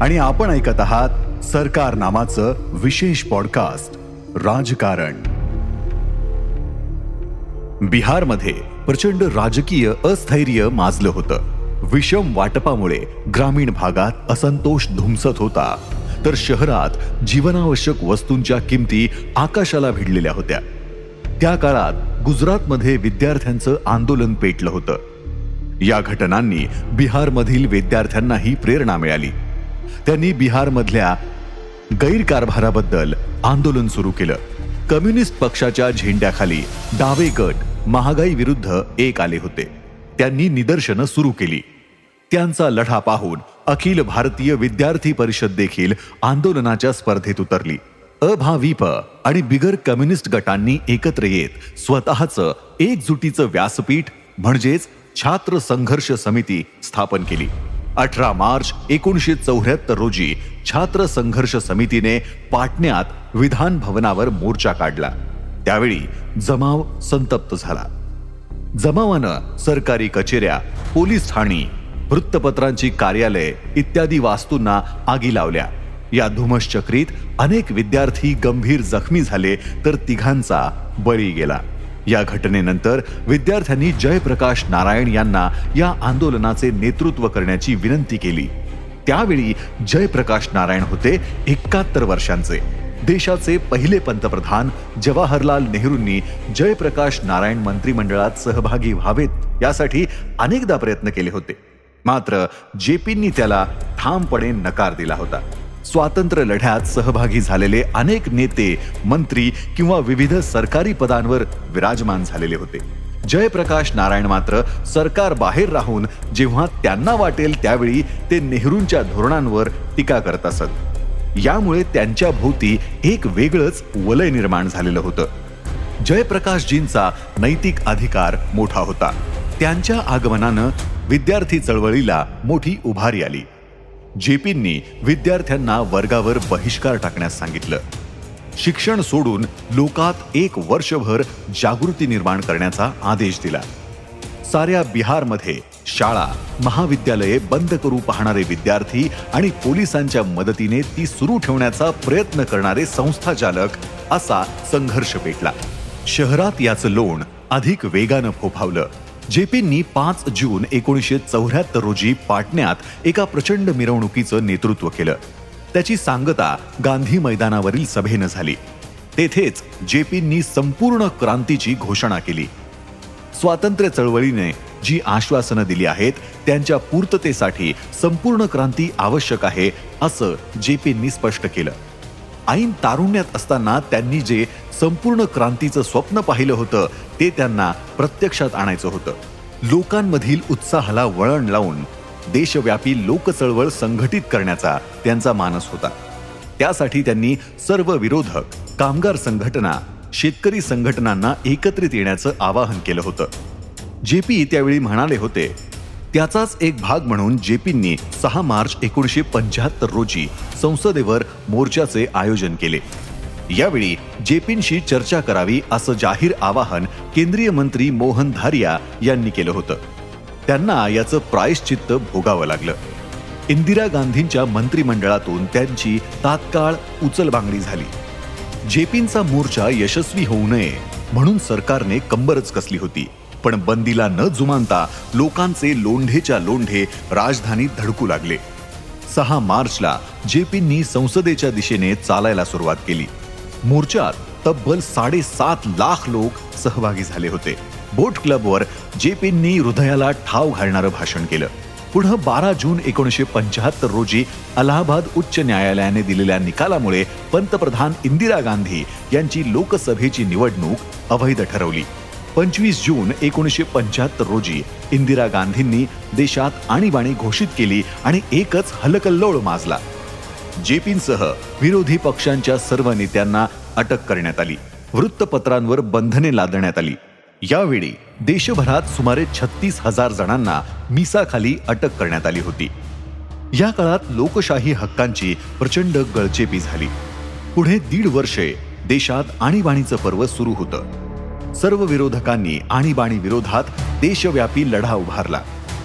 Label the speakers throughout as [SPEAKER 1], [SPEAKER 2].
[SPEAKER 1] आणि आपण ऐकत आहात सरकार नामाचं विशेष पॉडकास्ट राजकारण. बिहारमध्ये प्रचंड राजकीय अस्थैर्य माजलं होतं. विषम वाटपामुळे ग्रामीण भागात असंतोष धुमसत होता. तर शहरात जीवनावश्यक वस्तूंच्या किमती आकाशाला भिडलेल्या होत्या. त्या काळात गुजरातमध्ये विद्यार्थ्यांचं आंदोलन पेटलं होतं. या घटनांनी बिहारमधील विद्यार्थ्यांनाही प्रेरणा मिळाली. त्यांनी बिहारमधल्या गैरकारभाराबद्दल आंदोलन सुरू केलं. कम्युनिस्ट पक्षाच्या झेंड्याखाली डावे गट महागाई विरुद्ध एक आले होते. त्यांनी निदर्शनं सुरू केली. त्यांचा लढा पाहून अखिल भारतीय विद्यार्थी परिषद देखील आंदोलनाच्या स्पर्धेत उतरली. अभाविप आणि बिगर कम्युनिस्ट गटांनी एकत्र येत स्वतःचं एकजुटीचं व्यासपीठ म्हणजेच छात्र संघर्ष समिती स्थापन केली. अठरा मार्च एकोणीसशे चौऱ्याहत्तर रोजी छात्र संघर्ष समितीने पाटण्यात विधान भवनावर मोर्चा काढला. त्यावेळी जमाव संतप्त झाला. जमावानं सरकारी कचेऱ्या पोलीस ठाणी वृत्तपत्रांची कार्यालय इत्यादी वास्तूंना आगी लावल्या. या धुमश्चक्रीत अनेक विद्यार्थी गंभीर जखमी झाले तर तिघांचा बळी गेला. या घटनेनंतर विद्यार्थ्यांनी जयप्रकाश नारायण यांना या आंदोलनाचे नेतृत्व करण्याची विनंती केली. त्यावेळी जयप्रकाश नारायण होते एकाहत्तर वर्षांचे. देशाचे पहिले पंतप्रधान जवाहरलाल नेहरूंनी जयप्रकाश नारायण मंत्रिमंडळात सहभागी व्हावेत यासाठी अनेकदा प्रयत्न केले होते. मात्र जेपींनी त्याला ठामपणे नकार दिला होता. स्वातंत्र्य लढ्यात सहभागी झालेले अनेक नेते मंत्री किंवा विविध सरकारी पदांवर विराजमान झालेले होते. जयप्रकाश नारायण मात्र सरकार बाहेर राहून जेव्हा त्यांना वाटेल त्यावेळी ते नेहरूंच्या धोरणांवर टीका करत असत. यामुळे त्यांच्या भोवती एक वेगळंच वलय निर्माण झालेलं होतं. जयप्रकाशजींचा नैतिक अधिकार मोठा होता. त्यांच्या आगमनानं विद्यार्थी चळवळीला मोठी उभारी आली. जेपींनी विद्यार्थ्यांना वर्गावर बहिष्कार टाकण्यास सांगितलं. शिक्षण सोडून लोकात एक वर्षभर जागृती निर्माण करण्याचा आदेश दिला. साऱ्या बिहारमध्ये शाळा महाविद्यालये बंद करू पाहणारे विद्यार्थी आणि पोलिसांच्या मदतीने ती सुरू ठेवण्याचा प्रयत्न करणारे संस्थाचालक असा संघर्ष पेटला. शहरात याचं लोण अधिक वेगानं फोफावलं. जेपींनी पाच जून एकोणीसशे चौऱ्याहत्तर रोजी पाटण्यात एका प्रचंड मिरवणुकीचं नेतृत्व केलं. त्याची सांगता गांधी मैदानावरील सभेनं झाली. तेथेच जेपींनी संपूर्ण क्रांतीची घोषणा केली. स्वातंत्र्य चळवळीने जी आश्वासनं दिली आहेत त्यांच्या पूर्ततेसाठी संपूर्ण क्रांती आवश्यक आहे असं जेपींनी स्पष्ट केलं. ऐन तारुण्यात असताना त्यांनी जे संपूर्ण क्रांतीचं स्वप्न पाहिलं होतं ते त्यांना प्रत्यक्षात आणायचं होतं. लोकांमधील उत्साहाला वळण लावून देशव्यापी लोकचळवळ संघटित करण्याचा त्यांचा मानस होता. त्यासाठी त्यांनी सर्व विरोधक कामगार संघटना शेतकरी संघटनांना एकत्रित येण्याचं आवाहन केलं होतं. जे पी त्यावेळी म्हणाले होते त्याचाच एक भाग म्हणून जेपींनी सहा मार्च एकोणीसशे पंच्याहत्तर रोजी संसदेवर मोर्चाचे आयोजन केले. यावेळी जेपींशी चर्चा करावी असं जाहीर आवाहन केंद्रीय मंत्री मोहन धारिया यांनी केलं होतं. त्यांना याचं प्रायश्चित्त भोगावं लागलं. इंदिरा गांधींच्या मंत्रिमंडळातून त्यांची तात्काळ उचलबांगडी झाली. जेपींचा मोर्चा यशस्वी होऊ नये म्हणून सरकारने कंबरच कसली होती. पण बंदीला न जुमानता लोकांचे लोंढेच्या लोंढे राजधानीत धडकू लागले. सहा मार्चला जेपींनी संसदेच्या दिशेने चालायला सुरुवात केली. मोर्चात तब्बल साडेसात लाख लोक सहभागी झाले होते. बोट क्लबवर जेपींनी हृदयाला ठाव घालणारं भाषण केलं. पुढं बारा जून एकोणीसशे पंचाहत्तर रोजी अलाहाबाद उच्च न्यायालयाने दिलेल्या निकालामुळे पंतप्रधान इंदिरा गांधी यांची लोकसभेची निवडणूक अवैध ठरवली. पंचवीस जून एकोणीसशे पंच्याहत्तर रोजी इंदिरा गांधींनी देशात आणीबाणी घोषित केली आणि एकच हलकल्लोळ माजला. जेपींसह विरोधी पक्षांच्या सर्व नेत्यांना अटक करण्यात आली. वृत्तपत्रांवर बंधने लादण्यात आली. यावेळी देशभरात सुमारे छत्तीस हजार जणांना मिसाखाली अटक करण्यात आली होती. या काळात लोकशाही हक्कांची प्रचंड गळचेपी झाली. पुढे दीड वर्षे देशात आणीबाणीचं पर्व सुरू होतं. सर्व विरोधकांनी आणीबाणी विरोधात देशव्यापी लढा उभारला.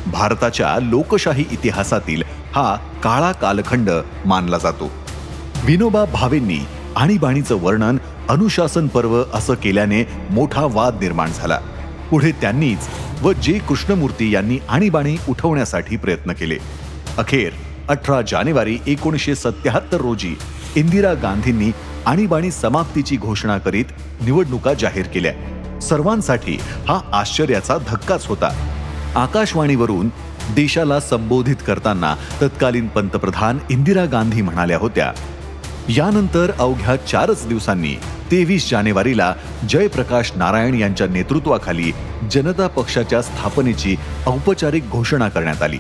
[SPEAKER 1] भारताच्या लोकशाही इतिहासातील हा काळा कालखंड मानला जातो. विनोबा भावेंनी आणीबाणीचं वर्णन अनुशासन पर्व असं केल्याने मोठा वाद निर्माण झाला. पुढे त्यांनीच व जे कृष्णमूर्ती यांनी आणीबाणी उठवण्यासाठी प्रयत्न केले. अखेर अठरा जानेवारी एकोणीसशे सत्याहत्तर रोजी इंदिरा गांधींनी आणीबाणी समाप्तीची घोषणा करीत निवडणुका जाहीर केल्या. सर्वांसाठी हा आश्चर्याचा धक्काच होता. आकाशवाणीवरून देशाला संबोधित करताना तत्कालीन पंतप्रधान इंदिरा गांधी म्हणाल्या होत्या यानंतर अवघ्या चारच दिवसांनी तेवीस जानेवारीला जयप्रकाश नारायण यांच्या नेतृत्वाखाली जनता पक्षाच्या स्थापनेची औपचारिक घोषणा करण्यात आली.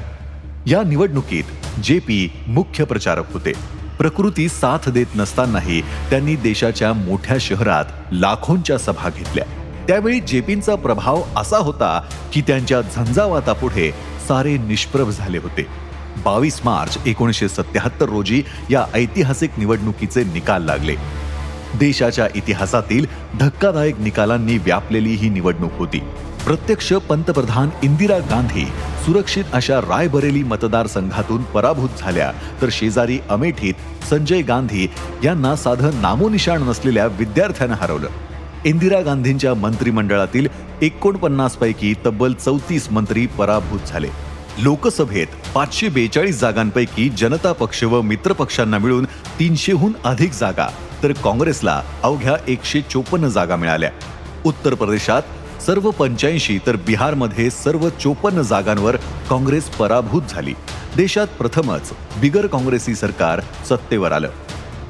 [SPEAKER 1] या निवडणुकीत जे पी मुख्य प्रचारक होते. प्रकृती साथ देत नसतानाही त्यांनी देशाच्या मोठ्या शहरात लाखोंच्या सभा घेतल्या. त्यावेळी जेपींचा प्रभाव असा होता की त्यांच्या झंझावातापुढे सारे निष्प्रभ झाले होते. बावीस मार्च एकोणीसशे सत्याहत्तर रोजी या ऐतिहासिक निवडणुकीचे निकाल लागले. देशाच्या इतिहासातील धक्कादायक निकालांनी व्यापलेली ही निवडणूक होती. प्रत्यक्ष पंतप्रधान इंदिरा गांधी सुरक्षित अशा रायबरेली मतदारसंघातून पराभूत झाल्या तर शेजारी अमेठीत संजय गांधी यांना साधं नामोनिशाण नसलेल्या विद्यार्थ्यानं हरवलं. इंदिरा गांधींच्या मंत्रिमंडळातील एकोणपन्नास पैकी तब्बल चौतीस मंत्री पराभूत झाले. लोकसभेत पाचशे बेचाळीस जागांपैकी जनता पक्ष व मित्रपक्षांना मिळून तीनशेहून अधिक जागा तर काँग्रेसला अवघ्या एकशे चोपन्न जागा मिळाल्या. उत्तर प्रदेशात सर्व पंच्याऐंशी तर बिहारमध्ये सर्व चोपन्न जागांवर काँग्रेस पराभूत झाली. देशात प्रथमच बिगर काँग्रेसी सरकार सत्तेवर आलं.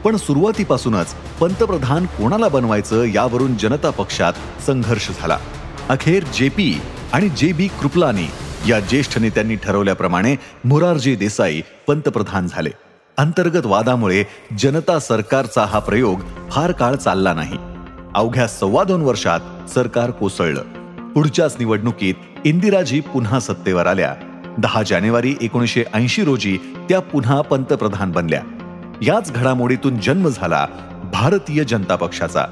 [SPEAKER 1] पण सुरुवातीपासूनच पंतप्रधान कोणाला बनवायचं यावरून जनता पक्षात संघर्ष झाला. अखेर जे पी आणि जे बी कृपलानी या ज्येष्ठ नेत्यांनी ठरवल्याप्रमाणे मोरारजी देसाई पंतप्रधान झाले. अंतर्गत वादामुळे जनता सरकारचा हा प्रयोग फार काळ चालला नाही. अवघ्या सव्वा दोन वर्षात सरकार कोसळलं. पुढच्याच निवडणुकीत इंदिराजी पुन्हा सत्तेवर आल्या. दहा जानेवारी एकोणीसशे ऐंशी रोजी त्या पुन्हा पंतप्रधान बनल्या. याच घडामोडीतून जन्म झाला भारतीय जनता पक्षाचा.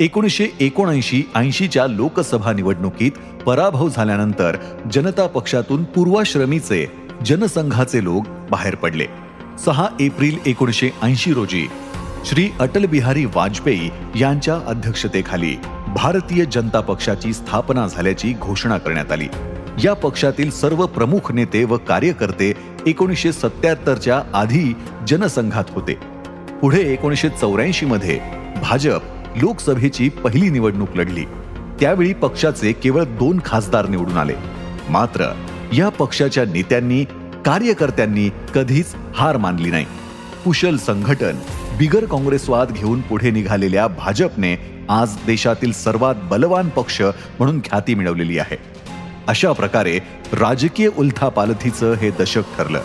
[SPEAKER 1] एकोणीसशे एकोणऐंशी ऐंशीच्या लोकसभा निवडणुकीत पराभव झाल्यानंतर जनता पक्षातून पूर्वाश्रमीचे जनसंघाचे लोक बाहेर पडले. सहा एप्रिल एकोणीसशे ऐंशी रोजी श्री अटल बिहारी वाजपेयी यांच्या अध्यक्षतेखाली भारतीय जनता पक्षाची स्थापना झाल्याची घोषणा करण्यात आली. या पक्षातील सर्व प्रमुख नेते व कार्यकर्ते एकोणीसशे सत्याहत्तरच्या आधी जनसंघात होते. पुढे एकोणीसशे चौऱ्याऐंशी मध्ये भाजप लोकसभेची पहिली निवडणूक लढली. त्यावेळी पक्षाचे केवळ दोन खासदार निवडून आले. मात्र या पक्षाच्या नेत्यांनी कार्यकर्त्यांनी कधीच हार मानली नाही. कुशल संघटन बिगर काँग्रेसवाद घेऊन पुढे निघालेल्या भाजपने आज देशातील सर्वात बलवान पक्ष म्हणून ख्याती मिळवलेली आहे. अशा प्रकारे राजकीय उलथापालथीचं हे दशक ठरलं.